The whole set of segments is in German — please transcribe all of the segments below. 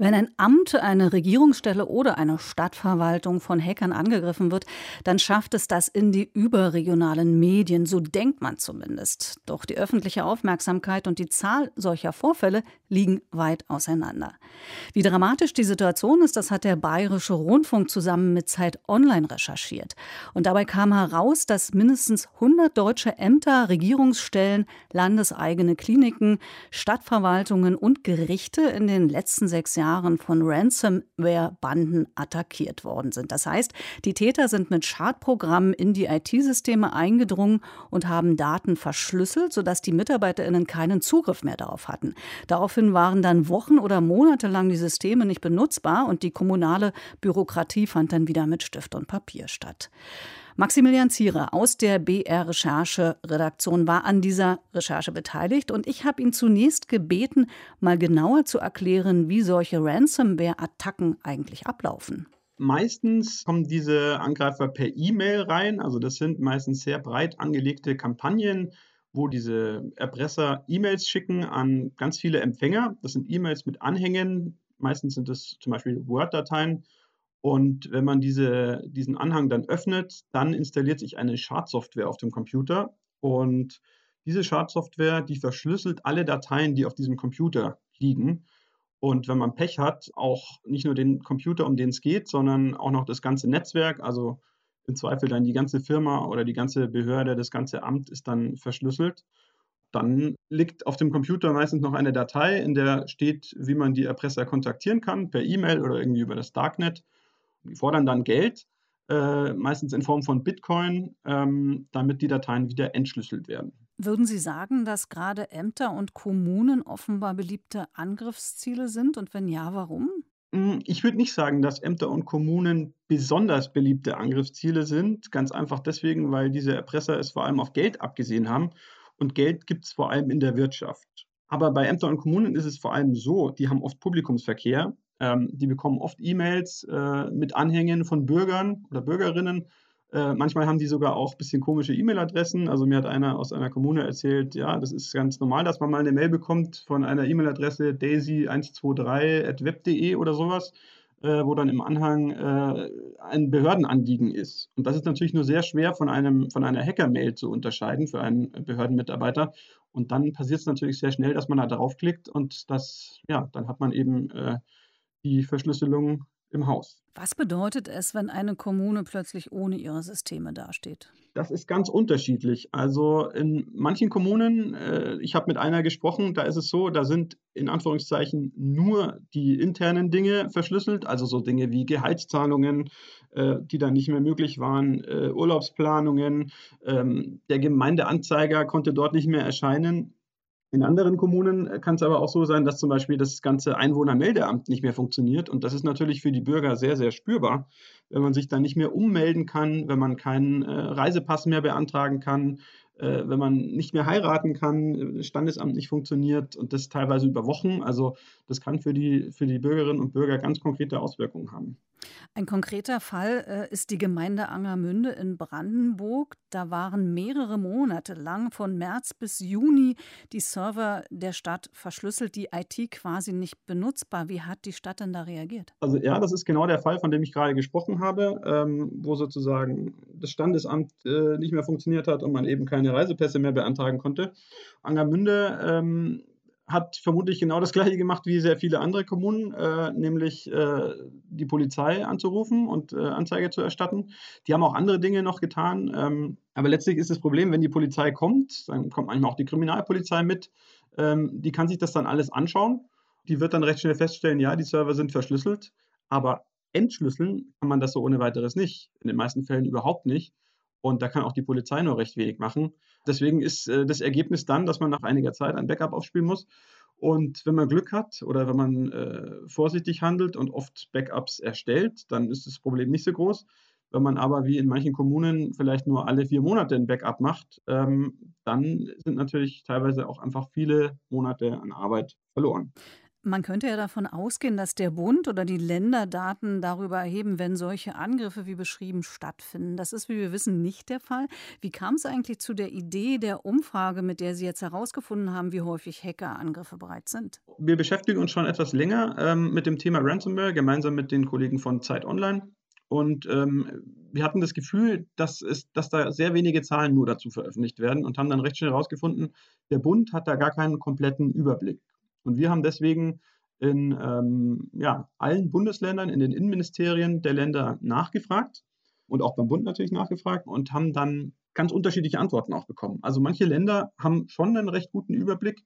wenn ein Amt, eine Regierungsstelle oder eine Stadtverwaltung von Hackern angegriffen wird, dann schafft es das in die überregionalen Medien, so denkt man zumindest. Doch die öffentliche Aufmerksamkeit und die Zahl solcher Vorfälle liegen weit auseinander. Wie dramatisch die Situation ist, das hat der Bayerische Rundfunk zusammen mit Zeit Online recherchiert. Und dabei kam heraus, dass mindestens 100 deutsche Ämter, Regierungsstellen, landeseigene Kliniken, Stadtverwaltungen und Gerichte in den letzten sechs Jahren Jahren von Ransomware-Banden attackiert worden sind. Das heißt, die Täter sind mit Schadprogrammen in die IT-Systeme eingedrungen und haben Daten verschlüsselt, sodass die MitarbeiterInnen keinen Zugriff mehr darauf hatten. Daraufhin waren dann Wochen oder Monate lang die Systeme nicht benutzbar und die kommunale Bürokratie fand dann wieder mit Stift und Papier statt. Maximilian Zierer aus der BR Recherche Redaktion war an dieser Recherche beteiligt und ich habe ihn zunächst gebeten, mal genauer zu erklären, wie solche Ransomware-Attacken eigentlich ablaufen. Meistens kommen diese Angreifer per E-Mail rein, also das sind meistens sehr breit angelegte Kampagnen, wo diese Erpresser E-Mails schicken an ganz viele Empfänger. Das sind E-Mails mit Anhängen, meistens sind das zum Beispiel Word-Dateien und wenn man diese, diesen Anhang dann öffnet, dann installiert sich eine Schadsoftware auf dem Computer. Und diese Schadsoftware, die verschlüsselt alle Dateien, die auf diesem Computer liegen. Und wenn man Pech hat, auch nicht nur den Computer, um den es geht, sondern auch noch das ganze Netzwerk, also im Zweifel dann die ganze Firma oder die ganze Behörde, das ganze Amt ist dann verschlüsselt. Dann liegt auf dem Computer meistens noch eine Datei, in der steht, wie man die Erpresser kontaktieren kann, per E-Mail oder irgendwie über das Darknet. Die fordern dann Geld, äh, meistens in Form von Bitcoin, ähm, damit die Dateien wieder entschlüsselt werden. Würden Sie sagen, dass gerade Ämter und Kommunen offenbar beliebte Angriffsziele sind? Und wenn ja, warum? Hm, ich würde nicht sagen, dass Ämter und Kommunen besonders beliebte Angriffsziele sind. Ganz einfach deswegen, weil diese Erpresser es vor allem auf Geld abgesehen haben. Und Geld gibt es vor allem in der Wirtschaft. Aber bei Ämtern und Kommunen ist es vor allem so, die haben oft Publikumsverkehr ähm, die bekommen oft E-Mails äh, mit Anhängen von Bürgern oder Bürgerinnen. Äh, manchmal haben die sogar auch ein bisschen komische E-Mail-Adressen. Also mir hat einer aus einer Kommune erzählt, ja, das ist ganz normal, dass man mal eine Mail bekommt von einer E-Mail-Adresse daisy123.web.de oder sowas, äh, wo dann im Anhang äh, ein Behördenanliegen ist. Und das ist natürlich nur sehr schwer von, einem, von einer Hacker-Mail zu unterscheiden für einen Behördenmitarbeiter. Und dann passiert es natürlich sehr schnell, dass man da draufklickt und das, ja, dann hat man eben äh, die Verschlüsselung im Haus. Was bedeutet es, wenn eine Kommune plötzlich ohne ihre Systeme dasteht? Das ist ganz unterschiedlich. Also in manchen Kommunen, äh, ich habe mit einer gesprochen, da ist es so, da sind in Anführungszeichen nur die internen Dinge verschlüsselt, also so Dinge wie Gehaltszahlungen, äh, die dann nicht mehr möglich waren, äh, Urlaubsplanungen. Ähm, der Gemeindeanzeiger konnte dort nicht mehr erscheinen. In anderen Kommunen äh, kann es aber auch so sein, dass zum Beispiel das ganze Einwohnermeldeamt nicht mehr funktioniert. Und das ist natürlich für die Bürger sehr, sehr spürbar, wenn man sich dann nicht mehr ummelden kann, wenn man keinen äh, Reisepass mehr beantragen kann, äh, wenn man nicht mehr heiraten kann, das Standesamt nicht funktioniert und das teilweise über Wochen. Also das kann für die, für die Bürgerinnen und Bürger ganz konkrete Auswirkungen haben. Ein konkreter Fall äh, ist die Gemeinde Angermünde in Brandenburg. Da waren mehrere Monate lang von März bis Juni die Server der Stadt verschlüsselt, die IT quasi nicht benutzbar. Wie hat die Stadt denn da reagiert? Also ja, das ist genau der Fall, von dem ich gerade gesprochen habe, ähm, wo sozusagen das Standesamt äh, nicht mehr funktioniert hat und man eben keine Reisepässe mehr beantragen konnte. Angermünde ähm, hat vermutlich genau das gleiche gemacht wie sehr viele andere Kommunen, äh, nämlich äh, die Polizei anzurufen und äh, Anzeige zu erstatten. Die haben auch andere Dinge noch getan. Ähm, aber letztlich ist das Problem, wenn die Polizei kommt, dann kommt manchmal auch die Kriminalpolizei mit, ähm, die kann sich das dann alles anschauen. Die wird dann recht schnell feststellen, ja, die Server sind verschlüsselt, aber entschlüsseln kann man das so ohne weiteres nicht. In den meisten Fällen überhaupt nicht. Und da kann auch die Polizei nur recht wenig machen. Deswegen ist äh, das Ergebnis dann, dass man nach einiger Zeit ein Backup aufspielen muss. Und wenn man Glück hat oder wenn man äh, vorsichtig handelt und oft Backups erstellt, dann ist das Problem nicht so groß. Wenn man aber wie in manchen Kommunen vielleicht nur alle vier Monate ein Backup macht, ähm, dann sind natürlich teilweise auch einfach viele Monate an Arbeit verloren. Man könnte ja davon ausgehen, dass der Bund oder die Länder Daten darüber erheben, wenn solche Angriffe wie beschrieben stattfinden. Das ist, wie wir wissen, nicht der Fall. Wie kam es eigentlich zu der Idee der Umfrage, mit der Sie jetzt herausgefunden haben, wie häufig Hackerangriffe bereits sind? Wir beschäftigen uns schon etwas länger ähm, mit dem Thema Ransomware, gemeinsam mit den Kollegen von Zeit Online. Und ähm, wir hatten das Gefühl, dass, es, dass da sehr wenige Zahlen nur dazu veröffentlicht werden und haben dann recht schnell herausgefunden, der Bund hat da gar keinen kompletten Überblick. Und wir haben deswegen in ähm, ja, allen Bundesländern, in den Innenministerien der Länder nachgefragt und auch beim Bund natürlich nachgefragt und haben dann ganz unterschiedliche Antworten auch bekommen. Also manche Länder haben schon einen recht guten Überblick.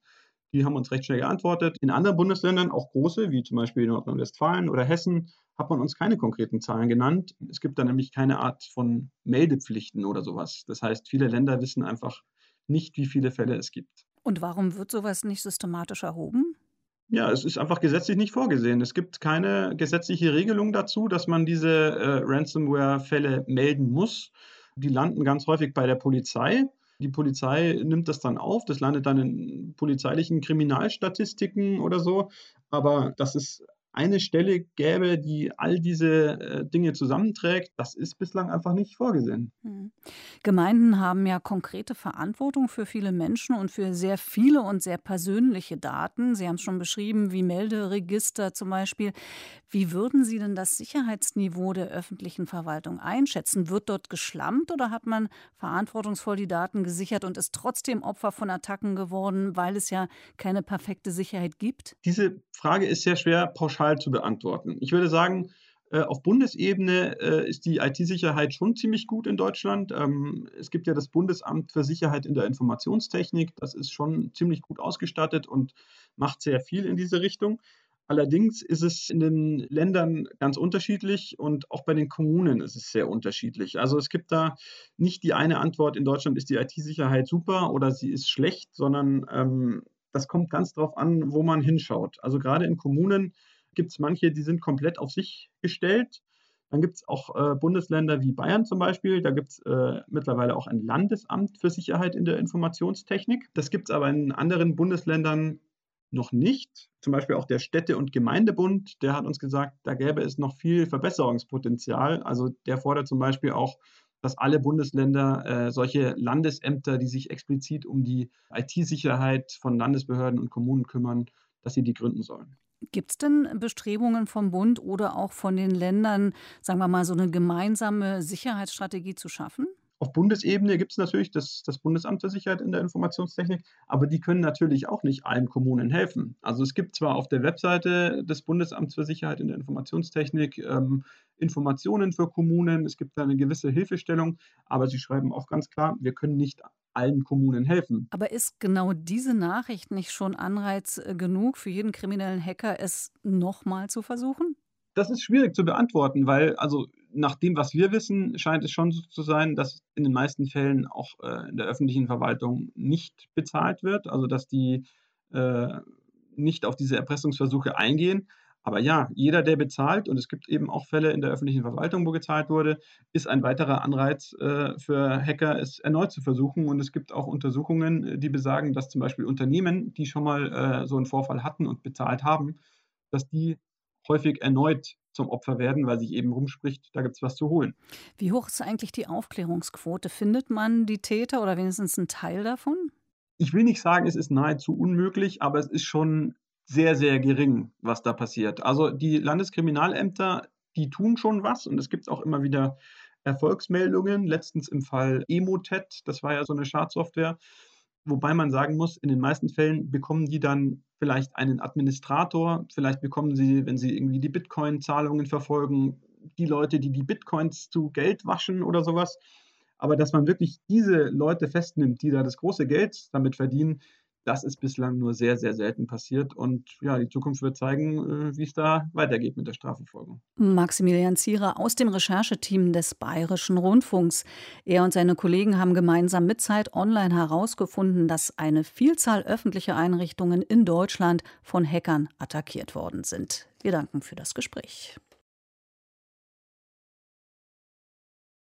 Die haben uns recht schnell geantwortet. In anderen Bundesländern, auch große, wie zum Beispiel Nordrhein-Westfalen oder Hessen, hat man uns keine konkreten Zahlen genannt. Es gibt da nämlich keine Art von Meldepflichten oder sowas. Das heißt, viele Länder wissen einfach nicht, wie viele Fälle es gibt. Und warum wird sowas nicht systematisch erhoben? Ja, es ist einfach gesetzlich nicht vorgesehen. Es gibt keine gesetzliche Regelung dazu, dass man diese äh, Ransomware-Fälle melden muss. Die landen ganz häufig bei der Polizei. Die Polizei nimmt das dann auf, das landet dann in polizeilichen Kriminalstatistiken oder so. Aber das ist eine Stelle gäbe, die all diese äh, Dinge zusammenträgt, das ist bislang einfach nicht vorgesehen. Hm. Gemeinden haben ja konkrete Verantwortung für viele Menschen und für sehr viele und sehr persönliche Daten. Sie haben es schon beschrieben, wie Melderegister zum Beispiel. Wie würden Sie denn das Sicherheitsniveau der öffentlichen Verwaltung einschätzen? Wird dort geschlampt oder hat man verantwortungsvoll die Daten gesichert und ist trotzdem Opfer von Attacken geworden, weil es ja keine perfekte Sicherheit gibt? Diese Frage ist sehr schwer pauschal pauschal zu beantworten. Ich würde sagen, äh, auf Bundesebene äh, ist die IT-Sicherheit schon ziemlich gut in Deutschland. Ähm, es gibt ja das Bundesamt für Sicherheit in der Informationstechnik. Das ist schon ziemlich gut ausgestattet und macht sehr viel in diese Richtung. Allerdings ist es in den Ländern ganz unterschiedlich und auch bei den Kommunen ist es sehr unterschiedlich. Also es gibt da nicht die eine Antwort, in Deutschland ist die IT-Sicherheit super oder sie ist schlecht, sondern ähm, das kommt ganz darauf an, wo man hinschaut. Also gerade in Kommunen gibt es manche, die sind komplett auf sich gestellt. Dann gibt es auch äh, Bundesländer wie Bayern zum Beispiel. Da gibt es äh, mittlerweile auch ein Landesamt für Sicherheit in der Informationstechnik. Das gibt es aber in anderen Bundesländern noch nicht. Zum Beispiel auch der Städte- und Gemeindebund, der hat uns gesagt, da gäbe es noch viel Verbesserungspotenzial. Also der fordert zum Beispiel auch, dass alle Bundesländer äh, solche Landesämter, die sich explizit um die IT-Sicherheit von Landesbehörden und Kommunen kümmern, dass sie die gründen sollen. Gibt es denn Bestrebungen vom Bund oder auch von den Ländern, sagen wir mal, so eine gemeinsame Sicherheitsstrategie zu schaffen? Auf Bundesebene gibt es natürlich das, das, Bundesamt für Sicherheit in der Informationstechnik, aber die können natürlich auch nicht allen Kommunen helfen. Also es gibt zwar auf der Webseite des Bundesamts für Sicherheit in der Informationstechnik ähm, Informationen für Kommunen, es gibt da eine gewisse Hilfestellung, aber sie schreiben auch ganz klar, wir können nicht allen Kommunen helfen. Aber ist genau diese Nachricht nicht schon Anreiz äh, genug für jeden kriminellen Hacker, es nochmal zu versuchen? Das ist schwierig zu beantworten, weil also nach dem, was wir wissen, scheint es schon so zu sein, dass in den meisten Fällen auch äh, in der öffentlichen Verwaltung nicht bezahlt wird, also dass die äh, nicht auf diese Erpressungsversuche eingehen. Aber ja, jeder, der bezahlt, und es gibt eben auch Fälle in der öffentlichen Verwaltung, wo gezahlt wurde, ist ein weiterer Anreiz äh, für Hacker, es erneut zu versuchen. Und es gibt auch Untersuchungen, äh, die besagen, dass zum Beispiel Unternehmen, die schon mal äh, so einen Vorfall hatten und bezahlt haben, dass die häufig erneut zum Opfer werden, weil sich eben rumspricht, da gibt es was zu holen. Wie hoch ist eigentlich die Aufklärungsquote? Findet man die Täter oder wenigstens einen Teil davon? Ich will nicht sagen, es ist nahezu unmöglich, aber es ist schon sehr, sehr gering, was da passiert. Also die Landeskriminalämter, die tun schon was und es gibt auch immer wieder Erfolgsmeldungen. Letztens im Fall Emotet, das war ja so eine Schadsoftware. Wobei man sagen muss, in den meisten Fällen bekommen die dann vielleicht einen Administrator, vielleicht bekommen sie, wenn sie irgendwie die Bitcoin-Zahlungen verfolgen, die Leute, die die Bitcoins zu Geld waschen oder sowas. Aber dass man wirklich diese Leute festnimmt, die da das große Geld damit verdienen, das ist bislang nur sehr, sehr selten passiert. Und ja, die Zukunft wird zeigen, äh, wie es da weitergeht mit der Strafverfolgung. Maximilian Zierer aus dem Rechercheteam des Bayerischen Rundfunks. Er und seine Kollegen haben gemeinsam mit Zeit Online herausgefunden, dass eine Vielzahl öffentlicher Einrichtungen in Deutschland von Hackern attackiert worden sind. Wir danken für das Gespräch.